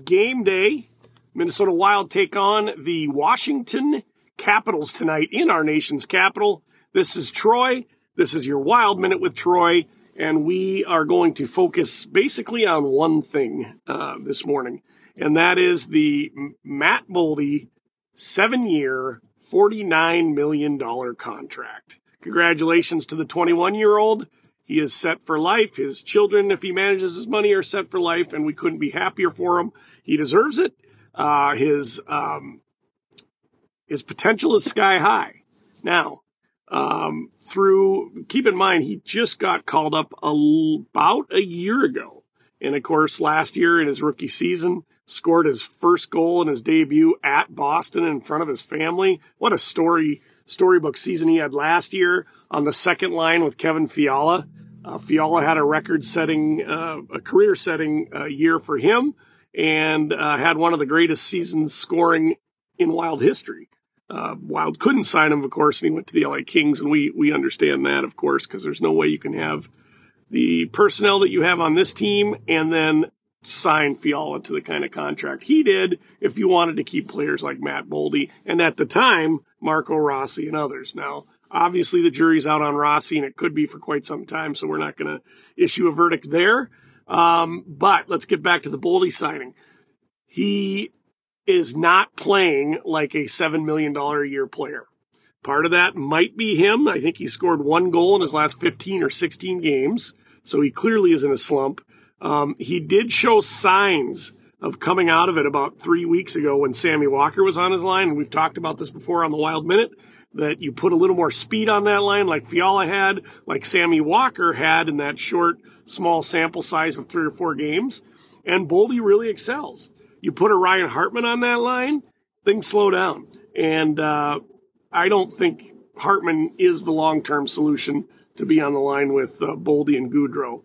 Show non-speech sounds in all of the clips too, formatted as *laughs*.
game day. Minnesota Wild take on the Washington Capitals tonight in our nation's capital. This is Troy. This is your Wild Minute with Troy, and we are going to focus basically on one thing uh, this morning, and that is the Matt Boldy seven-year, $49 million contract. Congratulations to the 21 year old. He is set for life. His children, if he manages his money, are set for life, and we couldn't be happier for him. He deserves it. Uh, his um, his potential is sky high. Now, um, through keep in mind he just got called up a, about a year ago, and of course last year in his rookie season scored his first goal in his debut at Boston in front of his family. What a story! Storybook season he had last year on the second line with Kevin Fiala. Uh, Fiala had a record-setting, uh, a career-setting uh, year for him, and uh, had one of the greatest seasons scoring in Wild history. Uh, Wild couldn't sign him, of course, and he went to the LA Kings, and we we understand that, of course, because there's no way you can have the personnel that you have on this team and then sign Fiala to the kind of contract he did if you wanted to keep players like Matt Boldy and at the time Marco Rossi and others. Now, obviously the jury's out on Rossi and it could be for quite some time, so we're not going to issue a verdict there. Um, but let's get back to the Boldy signing. He is not playing like a $7 million a year player. Part of that might be him. I think he scored one goal in his last 15 or 16 games. So he clearly is in a slump. Um, he did show signs of coming out of it about three weeks ago when Sammy Walker was on his line. And we've talked about this before on the Wild Minute that you put a little more speed on that line, like Fiala had, like Sammy Walker had in that short, small sample size of three or four games. And Boldy really excels. You put a Ryan Hartman on that line, things slow down. And uh, I don't think Hartman is the long term solution to be on the line with uh, Boldy and Gaudreau.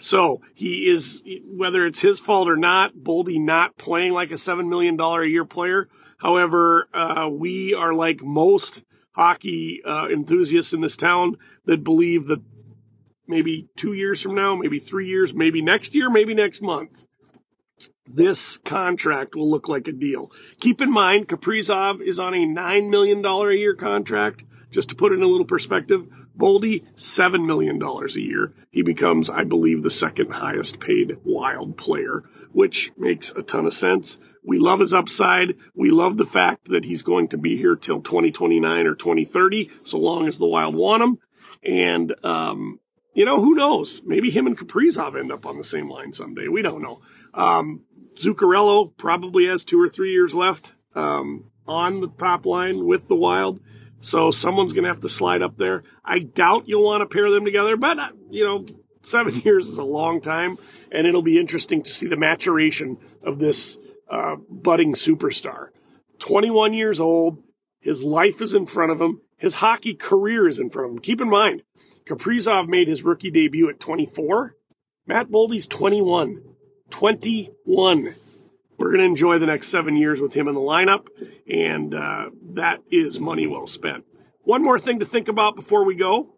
So he is, whether it's his fault or not, Boldy not playing like a $7 million a year player. However, uh, we are like most hockey uh, enthusiasts in this town that believe that maybe two years from now, maybe three years, maybe next year, maybe next month, this contract will look like a deal. Keep in mind, Kaprizov is on a $9 million a year contract. Just to put it in a little perspective, Boldy, $7 million a year. He becomes, I believe, the second highest paid wild player, which makes a ton of sense. We love his upside. We love the fact that he's going to be here till 2029 or 2030, so long as the wild want him. And, um, you know, who knows? Maybe him and Kaprizov end up on the same line someday. We don't know. Um, Zuccarello probably has two or three years left um, on the top line with the Wild. So someone's going to have to slide up there. I doubt you'll want to pair them together, but uh, you know, seven *laughs* years is a long time, and it'll be interesting to see the maturation of this uh, budding superstar. 21 years old, his life is in front of him. His hockey career is in front of him. Keep in mind, Kaprizov made his rookie debut at 24. Matt Boldy's 21. 21 we're going to enjoy the next seven years with him in the lineup, and uh, that is money well spent. One more thing to think about before we go.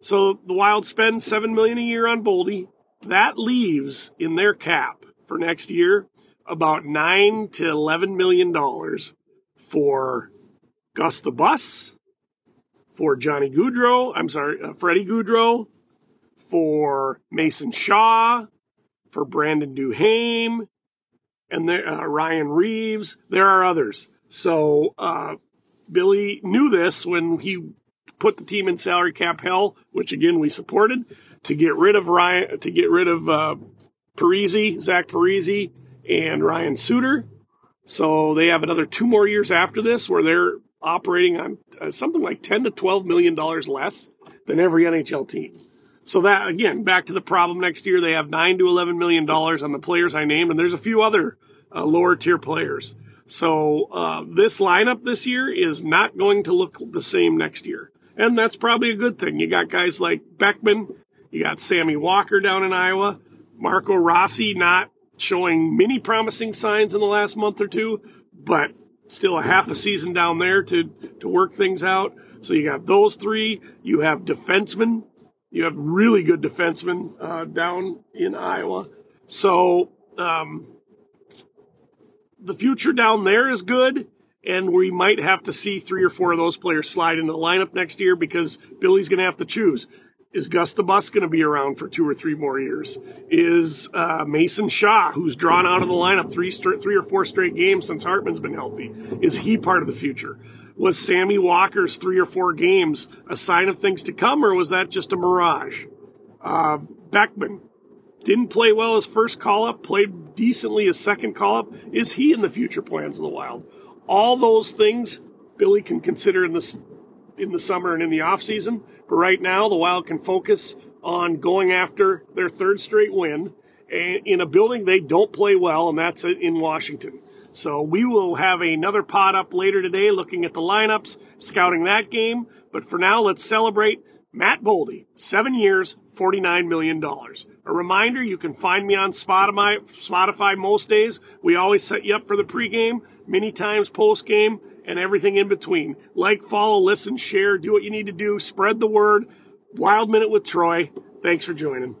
So the Wild spend seven million a year on Boldy. That leaves in their cap for next year about nine to eleven million dollars for Gus the Bus, for Johnny Gaudreau. I'm sorry, uh, Freddie Gaudreau, for Mason Shaw, for Brandon Duhaime, and there, uh, Ryan Reaves. There are others. So uh, Billy knew this when he put the team in salary cap hell, which again we supported, to get rid of Ryan, to get rid of uh, Parise, Zach Parise, and Ryan Suter. So they have another two more years after this where they're operating on uh, something like 10 to 12 million dollars less than every NHL team. So that again, back to the problem next year, they have nine to eleven million dollars on the players I named, and there's a few other uh, lower tier players. So uh, this lineup this year is not going to look the same next year, and that's probably a good thing. You got guys like Beckman, you got Sammy Walker down in Iowa, Marco Rossi not showing many promising signs in the last month or two, but still a half a season down there to to work things out. So you got those three. You have defensemen you have really good defensemen uh, down in Iowa. So um, the future down there is good, and we might have to see three or four of those players slide into the lineup next year because Billy's going to have to choose. Is Gus the Bus going to be around for two or three more years? Is uh, Mason Shaw, who's drawn out of the lineup three, three or four straight games since Hartman's been healthy, is he part of the future? Was Sammy Walker's three or four games a sign of things to come, or was that just a mirage? Uh, Beckman didn't play well his first call up, played decently his second call up. Is he in the future plans of the Wild? All those things Billy can consider in the in the summer and in the off season. But right now, the Wild can focus on going after their third straight win in a building they don't play well, and that's in Washington. So we will have another pot up later today looking at the lineups, scouting that game. But for now, let's celebrate Matt Boldy, seven years, $49 million. A reminder, you can find me on Spotify, Spotify most days. We always set you up for the pregame, many times postgame, and everything in between. Like, follow, listen, share, do what you need to do, spread the word. Wild Minute with Troy. Thanks for joining.